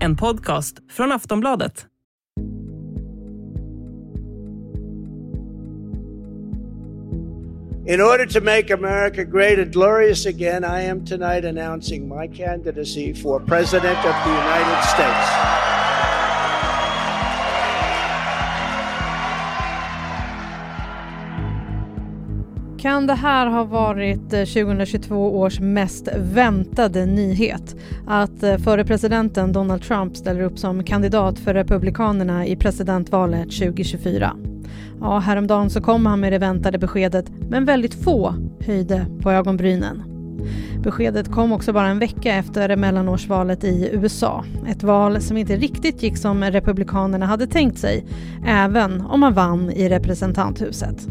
En podcast från Aftonbladet. In order to make America great and glorious again, I am tonight announcing my candidacy for President of the United States. Kan det här ha varit eh, 2022 års mest väntade nyhet? Att eh, före presidenten Donald Trump ställer upp som kandidat för Republikanerna i presidentvalet 2024. Ja, häromdagen så kom han med det väntade beskedet, men väldigt få höjde på ögonbrynen. Beskedet kom också bara en vecka efter mellanårsvalet i USA. Ett val som inte riktigt gick som Republikanerna hade tänkt sig, även om han vann i representanthuset.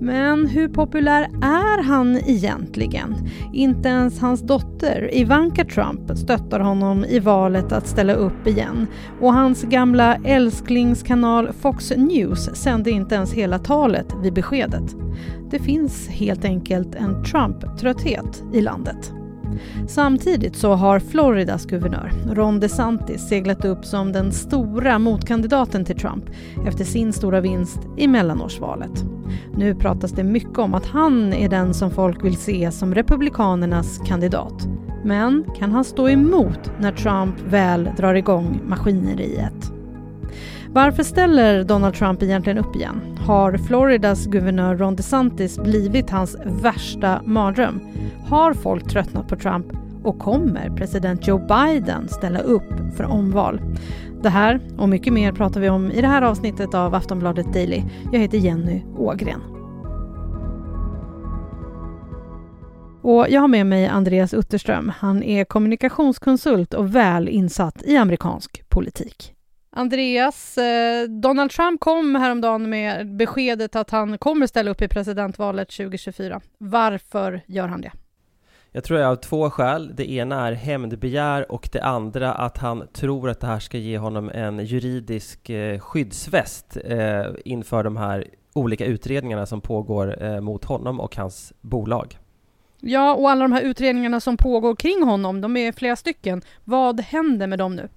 Men hur populär är han egentligen? Inte ens hans dotter Ivanka Trump stöttar honom i valet att ställa upp igen. Och hans gamla älsklingskanal Fox News sände inte ens hela talet vid beskedet. Det finns helt enkelt en Trump-trötthet i landet. Samtidigt så har Floridas guvernör Ron DeSantis seglat upp som den stora motkandidaten till Trump efter sin stora vinst i mellanårsvalet. Nu pratas det mycket om att han är den som folk vill se som Republikanernas kandidat. Men kan han stå emot när Trump väl drar igång maskineriet? Varför ställer Donald Trump egentligen upp igen? Har Floridas guvernör Ron DeSantis blivit hans värsta mardröm? Har folk tröttnat på Trump? Och kommer president Joe Biden ställa upp för omval? Det här och mycket mer pratar vi om i det här avsnittet av Aftonbladet Daily. Jag heter Jenny Ågren. Och jag har med mig Andreas Utterström. Han är kommunikationskonsult och väl insatt i amerikansk politik. Andreas, eh, Donald Trump kom häromdagen med beskedet att han kommer ställa upp i presidentvalet 2024. Varför gör han det? Jag tror är av två skäl. Det ena är hämndbegär och det andra att han tror att det här ska ge honom en juridisk eh, skyddsväst eh, inför de här olika utredningarna som pågår eh, mot honom och hans bolag. Ja, och alla de här utredningarna som pågår kring honom, de är flera stycken. Vad händer med dem nu?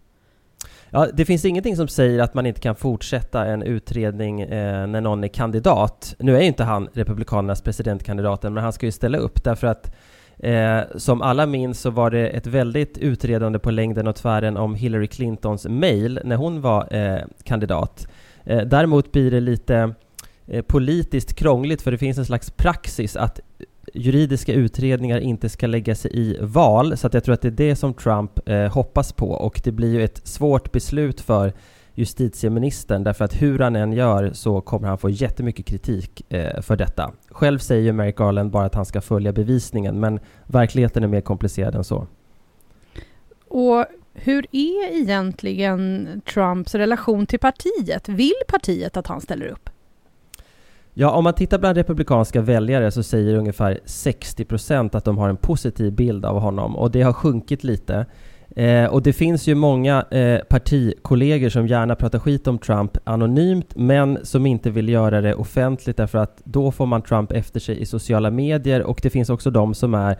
Ja, det finns ingenting som säger att man inte kan fortsätta en utredning eh, när någon är kandidat. Nu är ju inte han Republikanernas presidentkandidat men han ska ju ställa upp därför att Eh, som alla minns så var det ett väldigt utredande på längden och tvären om Hillary Clintons mail när hon var eh, kandidat. Eh, däremot blir det lite eh, politiskt krångligt för det finns en slags praxis att juridiska utredningar inte ska lägga sig i val, så att jag tror att det är det som Trump eh, hoppas på och det blir ju ett svårt beslut för justitieministern därför att hur han än gör så kommer han få jättemycket kritik eh, för detta. Själv säger ju Merrick Garland bara att han ska följa bevisningen men verkligheten är mer komplicerad än så. Och hur är egentligen Trumps relation till partiet? Vill partiet att han ställer upp? Ja, om man tittar bland republikanska väljare så säger ungefär 60% att de har en positiv bild av honom och det har sjunkit lite. Eh, och det finns ju många eh, partikollegor som gärna pratar skit om Trump anonymt, men som inte vill göra det offentligt därför att då får man Trump efter sig i sociala medier och det finns också de som är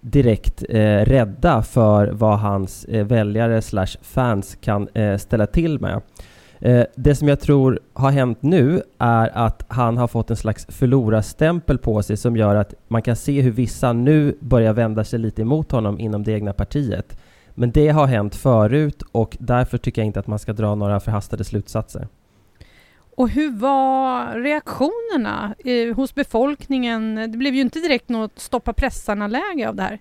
direkt eh, rädda för vad hans eh, väljare slash fans kan eh, ställa till med. Eh, det som jag tror har hänt nu är att han har fått en slags förlorarstämpel på sig som gör att man kan se hur vissa nu börjar vända sig lite emot honom inom det egna partiet. Men det har hänt förut och därför tycker jag inte att man ska dra några förhastade slutsatser. Och hur var reaktionerna eh, hos befolkningen? Det blev ju inte direkt något stoppa pressarna-läge av det här.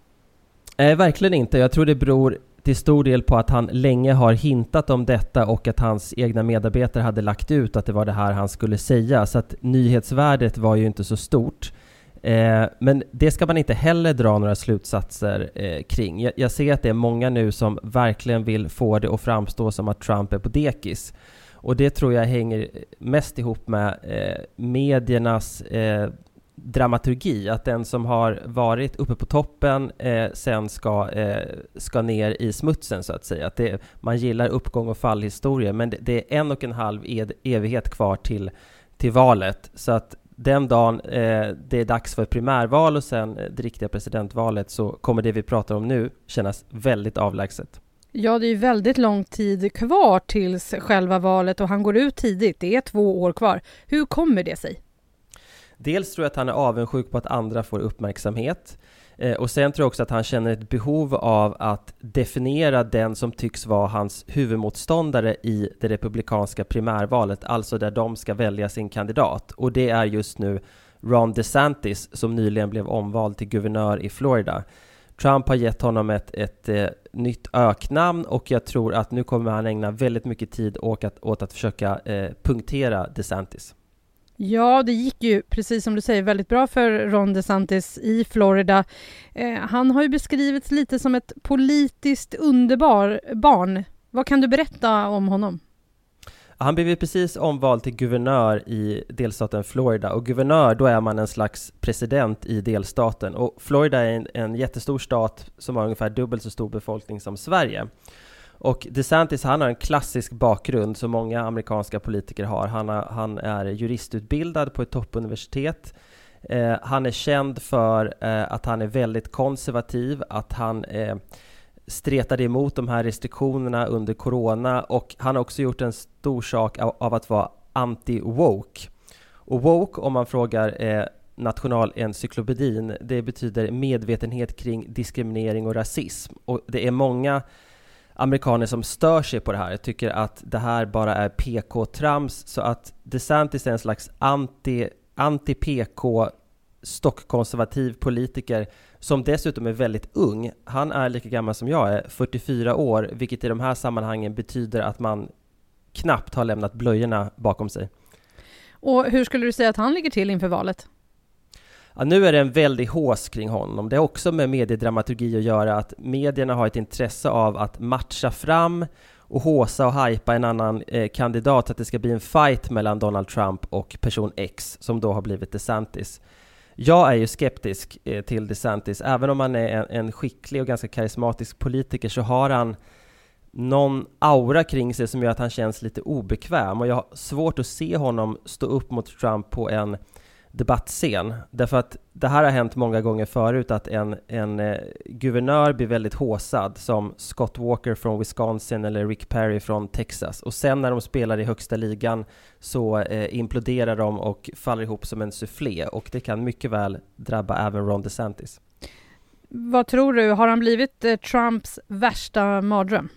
Nej, verkligen inte. Jag tror det beror till stor del på att han länge har hintat om detta och att hans egna medarbetare hade lagt ut att det var det här han skulle säga. Så att nyhetsvärdet var ju inte så stort. Eh, men det ska man inte heller dra några slutsatser eh, kring. Jag, jag, ser att det är många nu som verkligen vill få det att framstå som att Trump är på dekis. Och det tror jag hänger mest ihop med eh, mediernas eh, dramaturgi, att den som har varit uppe på toppen eh, sen ska, eh, ska ner i smutsen så att säga. Att det, man gillar uppgång och fallhistorier, men det, det, är en och en halv ed, evighet kvar till, till valet. Så att den dagen eh, det är dags för primärval och sen eh, det riktiga presidentvalet så kommer det vi pratar om nu kännas väldigt avlägset. Ja, det är ju väldigt lång tid kvar tills själva valet och han går ut tidigt. Det är två år kvar. Hur kommer det sig? Dels tror jag att han är avundsjuk på att andra får uppmärksamhet. Eh, och sen tror jag också att han känner ett behov av att definiera den som tycks vara hans huvudmotståndare i det republikanska primärvalet, alltså där de ska välja sin kandidat. Och det är just nu Ron DeSantis som nyligen blev omvald till guvernör i Florida. Trump har gett honom ett, ett, ett nytt öknamn och jag tror att nu kommer han ägna väldigt mycket tid åt att, åt att försöka eh, punktera DeSantis. Ja, det gick ju precis som du säger väldigt bra för Ron DeSantis i Florida. Eh, han har ju beskrivits lite som ett politiskt underbar barn. Vad kan du berätta om honom? Han blev ju precis omvald till guvernör i delstaten Florida och guvernör, då är man en slags president i delstaten och Florida är en, en jättestor stat som har ungefär dubbelt så stor befolkning som Sverige. Och DeSantis, han har en klassisk bakgrund som många amerikanska politiker har. Han, har, han är juristutbildad på ett toppuniversitet. Eh, han är känd för eh, att han är väldigt konservativ, att han eh, stretade emot de här restriktionerna under corona och han har också gjort en stor sak av, av att vara anti-woke. Och woke, om man frågar eh, Nationalencyklopedin, det betyder medvetenhet kring diskriminering och rasism. Och det är många amerikaner som stör sig på det här, tycker att det här bara är PK-trams, så att DeSantis är en slags anti, anti-PK stockkonservativ politiker som dessutom är väldigt ung. Han är lika gammal som jag är, 44 år, vilket i de här sammanhangen betyder att man knappt har lämnat blöjorna bakom sig. Och hur skulle du säga att han ligger till inför valet? Ja, nu är det en väldig hås kring honom. Det har också med mediedramaturgi att göra, att medierna har ett intresse av att matcha fram och håsa och hajpa en annan eh, kandidat så att det ska bli en fight mellan Donald Trump och person X, som då har blivit DeSantis. Jag är ju skeptisk eh, till DeSantis, även om han är en, en, skicklig och ganska karismatisk politiker så har han någon aura kring sig som gör att han känns lite obekväm och jag har svårt att se honom stå upp mot Trump på en debattscen. Därför att det här har hänt många gånger förut att en, en eh, guvernör blir väldigt håsad som Scott Walker från Wisconsin eller Rick Perry från Texas. Och sen när de spelar i högsta ligan så eh, imploderar de och faller ihop som en soufflé och det kan mycket väl drabba även Ron DeSantis. Vad tror du, har han blivit eh, Trumps värsta mardröm?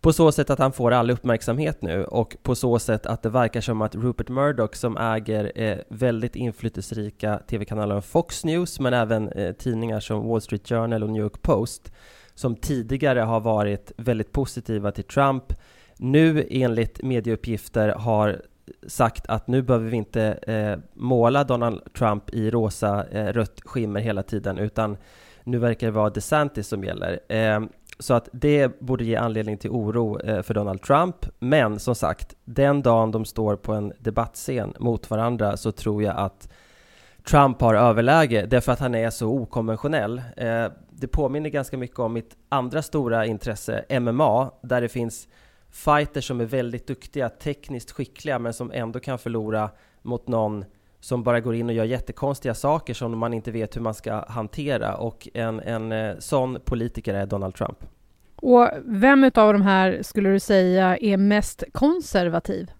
På så sätt att han får all uppmärksamhet nu och på så sätt att det verkar som att Rupert Murdoch som äger eh, väldigt inflytelserika tv-kanaler Fox News men även eh, tidningar som Wall Street Journal och New York Post som tidigare har varit väldigt positiva till Trump nu enligt medieuppgifter har sagt att nu behöver vi inte eh, måla Donald Trump i rosa eh, rött skimmer hela tiden utan nu verkar det vara DeSantis som gäller. Eh, så att det borde ge anledning till oro eh, för Donald Trump. Men som sagt, den dagen de står på en debattscen mot varandra så tror jag att Trump har överläge därför att han är så okonventionell. Eh, det påminner ganska mycket om mitt andra stora intresse, MMA, där det finns fighters som är väldigt duktiga, tekniskt skickliga, men som ändå kan förlora mot någon som bara går in och gör jättekonstiga saker som man inte vet hur man ska hantera. Och en, en eh, sån politiker är Donald Trump. Och vem av de här skulle du säga är mest konservativ?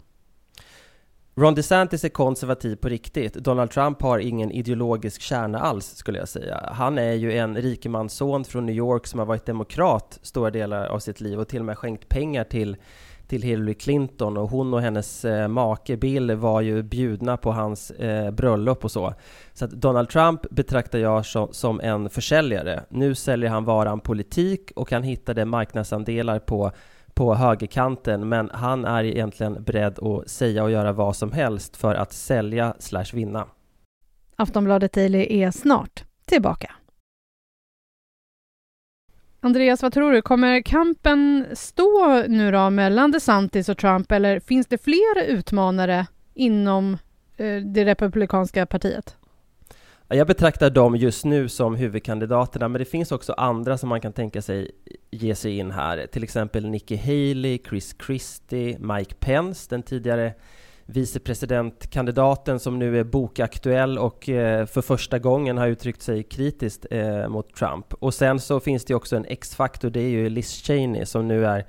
Ron DeSantis är konservativ på riktigt. Donald Trump har ingen ideologisk kärna alls, skulle jag säga. Han är ju en rikemansson från New York som har varit demokrat stora delar av sitt liv och till och med skänkt pengar till till Hillary Clinton och hon och hennes eh, make Bill var ju bjudna på hans eh, bröllop och så. Så att Donald Trump betraktar jag som, som en försäljare. Nu säljer han varan politik och han hittade marknadsandelar på på högerkanten, men han är egentligen beredd att säga och göra vad som helst för att sälja slash vinna. Aftonbladet Daily är snart tillbaka. Andreas, vad tror du? Kommer kampen stå nu då mellan DeSantis och Trump eller finns det fler utmanare inom eh, det republikanska partiet? Jag betraktar dem just nu som huvudkandidaterna, men det finns också andra som man kan tänka sig ge sig in här. Till exempel Nikki Haley, Chris Christie, Mike Pence, den tidigare vicepresidentkandidaten som nu är bokaktuell och eh, för första gången har uttryckt sig kritiskt eh, mot Trump. Och sen så finns det också en X-faktor, det är ju Liz Cheney som nu är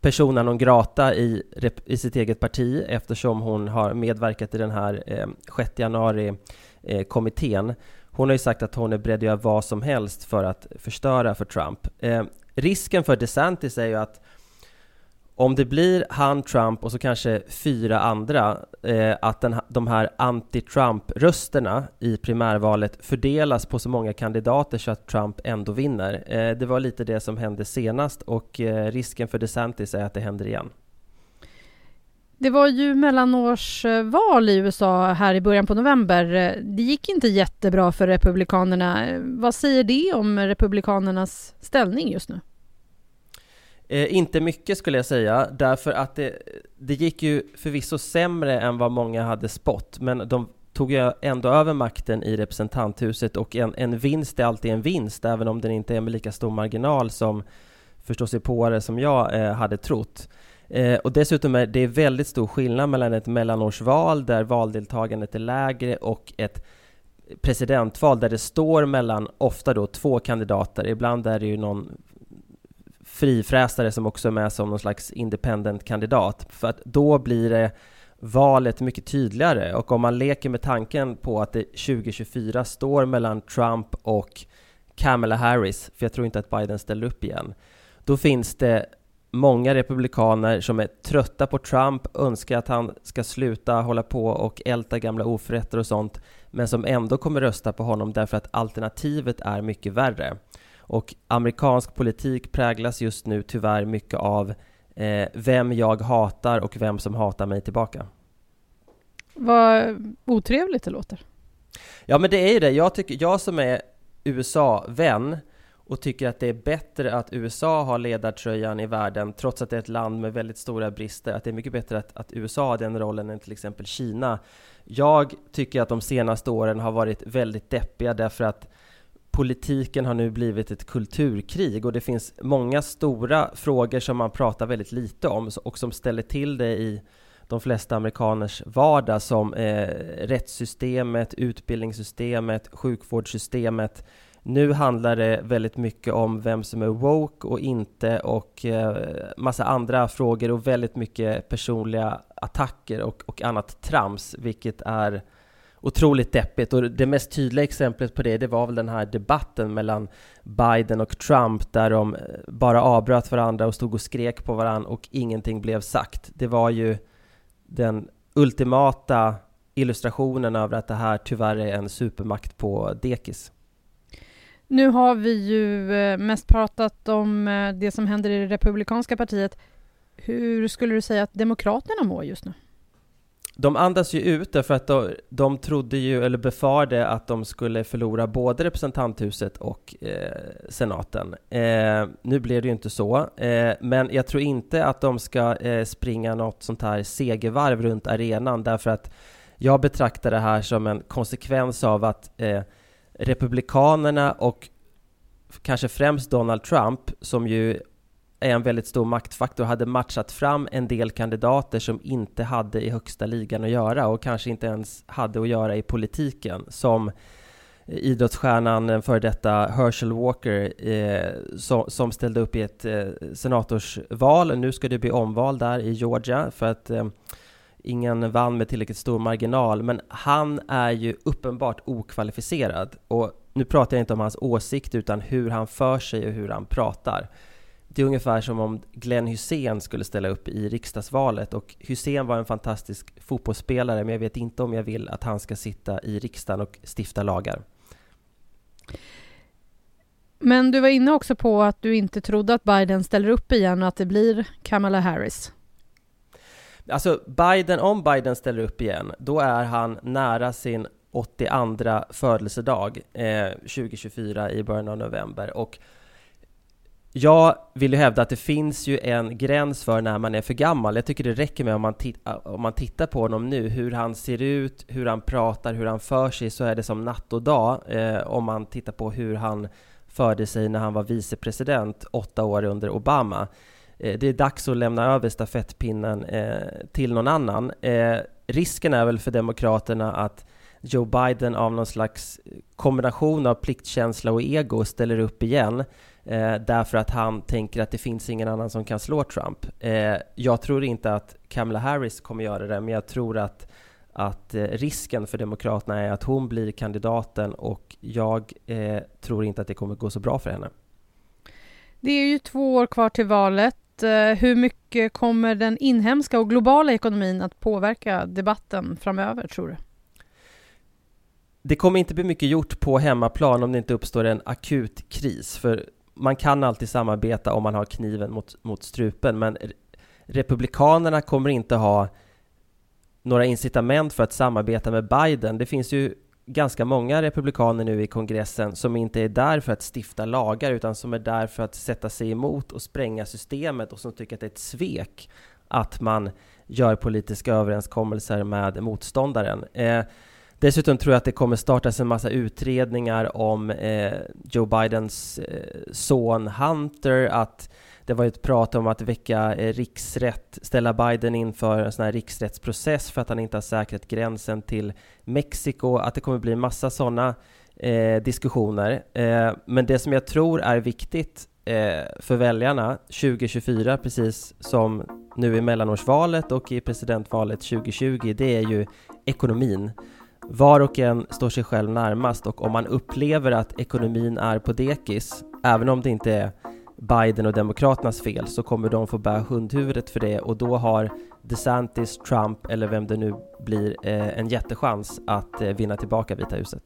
persona non grata i, i sitt eget parti eftersom hon har medverkat i den här eh, 6 januari-kommittén. Eh, hon har ju sagt att hon är beredd att göra vad som helst för att förstöra för Trump. Eh, risken för DeSantis är ju att om det blir han, Trump och så kanske fyra andra, eh, att den, de här anti-Trump-rösterna i primärvalet fördelas på så många kandidater så att Trump ändå vinner. Eh, det var lite det som hände senast och eh, risken för DeSantis är att det händer igen. Det var ju mellanårsval i USA här i början på november. Det gick inte jättebra för Republikanerna. Vad säger det om Republikanernas ställning just nu? Eh, inte mycket skulle jag säga, därför att det, det gick ju förvisso sämre än vad många hade spått, men de tog ju ändå över makten i representanthuset och en, en vinst är alltid en vinst, även om den inte är med lika stor marginal som förståsigpåare som jag eh, hade trott. Eh, och dessutom är det väldigt stor skillnad mellan ett mellanårsval där valdeltagandet är lägre och ett presidentval där det står mellan, ofta då, två kandidater. Ibland är det ju någon frifräsare som också är med som någon slags independent-kandidat. För att då blir det valet mycket tydligare. Och om man leker med tanken på att det 2024 står mellan Trump och Kamala Harris, för jag tror inte att Biden ställer upp igen, då finns det många republikaner som är trötta på Trump, önskar att han ska sluta hålla på och älta gamla oförrätter och sånt, men som ändå kommer rösta på honom därför att alternativet är mycket värre. Och amerikansk politik präglas just nu tyvärr mycket av eh, vem jag hatar och vem som hatar mig tillbaka. Vad otrevligt det låter. Ja, men det är ju det. Jag, tycker, jag som är USA-vän och tycker att det är bättre att USA har ledartröjan i världen, trots att det är ett land med väldigt stora brister, att det är mycket bättre att, att USA har den rollen än till exempel Kina. Jag tycker att de senaste åren har varit väldigt deppiga därför att politiken har nu blivit ett kulturkrig och det finns många stora frågor som man pratar väldigt lite om och som ställer till det i de flesta amerikaners vardag som eh, rättssystemet, utbildningssystemet, sjukvårdssystemet. Nu handlar det väldigt mycket om vem som är woke och inte och eh, massa andra frågor och väldigt mycket personliga attacker och, och annat trams, vilket är otroligt deppigt och det mest tydliga exemplet på det, det var väl den här debatten mellan Biden och Trump där de eh, bara avbröt varandra och stod och skrek på varandra och ingenting blev sagt. Det var ju den ultimata illustrationen över att det här tyvärr är en supermakt på dekis. Nu har vi ju eh, mest pratat om eh, det som händer i det republikanska partiet. Hur skulle du säga att Demokraterna mår just nu? De andas ju ut därför att de, de trodde ju, eller befarade att de skulle förlora både representanthuset och eh, senaten. Eh, nu blev det ju inte så, eh, men jag tror inte att de ska eh, springa något sånt här segervarv runt arenan därför att jag betraktar det här som en konsekvens av att eh, Republikanerna och kanske främst Donald Trump, som ju är en väldigt stor maktfaktor, hade matchat fram en del kandidater som inte hade i högsta ligan att göra och kanske inte ens hade att göra i politiken, som idrottsstjärnan, den före detta Herschel Walker, eh, som, som, ställde upp i ett eh, senatorsval. Nu ska det bli omval där i Georgia för att eh, ingen vann med tillräckligt stor marginal, men han är ju uppenbart okvalificerad. Och nu pratar jag inte om hans åsikt, utan hur han för sig och hur han pratar. Det är ungefär som om Glenn Hussein skulle ställa upp i riksdagsvalet och Hussein var en fantastisk fotbollsspelare men jag vet inte om jag vill att han ska sitta i riksdagen och stifta lagar. Men du var inne också på att du inte trodde att Biden ställer upp igen och att det blir Kamala Harris. Alltså Biden, om Biden ställer upp igen, då är han nära sin 82 födelsedag eh, 2024 i början av november och jag vill ju hävda att det finns ju en gräns för när man är för gammal. Jag tycker det räcker med om man, om man tittar på honom nu, hur han ser ut, hur han pratar, hur han för sig, så är det som natt och dag. Eh, om man tittar på hur han förde sig när han var vicepresident åtta år under Obama. Eh, det är dags att lämna över stafettpinnen eh, till någon annan. Eh, risken är väl för Demokraterna att Joe Biden av någon slags kombination av pliktkänsla och ego ställer upp igen eh, därför att han tänker att det finns ingen annan som kan slå Trump. Eh, jag tror inte att Kamala Harris kommer göra det, men jag tror att, att eh, risken för Demokraterna är att hon blir kandidaten och jag eh, tror inte att det kommer gå så bra för henne. Det är ju två år kvar till valet. Eh, hur mycket kommer den inhemska och globala ekonomin att påverka debatten framöver, tror du? Det kommer inte bli mycket gjort på hemmaplan om det inte uppstår en akut kris, för man kan alltid samarbeta om man har kniven mot, mot strupen, men Republikanerna kommer inte ha några incitament för att samarbeta med Biden. Det finns ju ganska många republikaner nu i kongressen som inte är där för att stifta lagar utan som är där för att sätta sig emot och spränga systemet och som tycker att det är ett svek att man gör politiska överenskommelser med motståndaren. Eh, dessutom tror jag att det kommer startas en massa utredningar om eh, Joe Bidens eh, son Hunter, att det var ett prat om att väcka eh, riksrätt, ställa Biden inför en sån här riksrättsprocess för att han inte har säkrat gränsen till Mexiko, att det kommer bli massa sådana eh, diskussioner. Eh, men det som jag tror är viktigt eh, för väljarna 2024, precis som nu i mellanårsvalet och i presidentvalet 2020, det är ju ekonomin. Var och en står sig själv närmast och om man upplever att ekonomin är på dekis, även om det inte är Biden och Demokraternas fel så kommer de få bära hundhuvudet för det och då har DeSantis, Trump eller vem det nu blir eh, en jättechans att eh, vinna tillbaka Vita huset.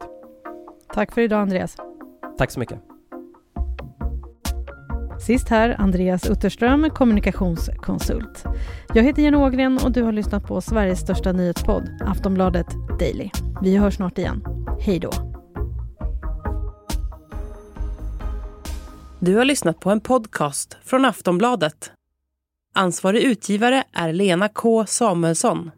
Tack för idag Andreas. Tack så mycket. Sist här Andreas Utterström, kommunikationskonsult. Jag heter Jenny Ågren och du har lyssnat på Sveriges största nyhetspodd, Aftonbladet Daily. Vi hörs snart igen. Hej då. Du har lyssnat på en podcast från Aftonbladet. Ansvarig utgivare är Lena K Samuelsson.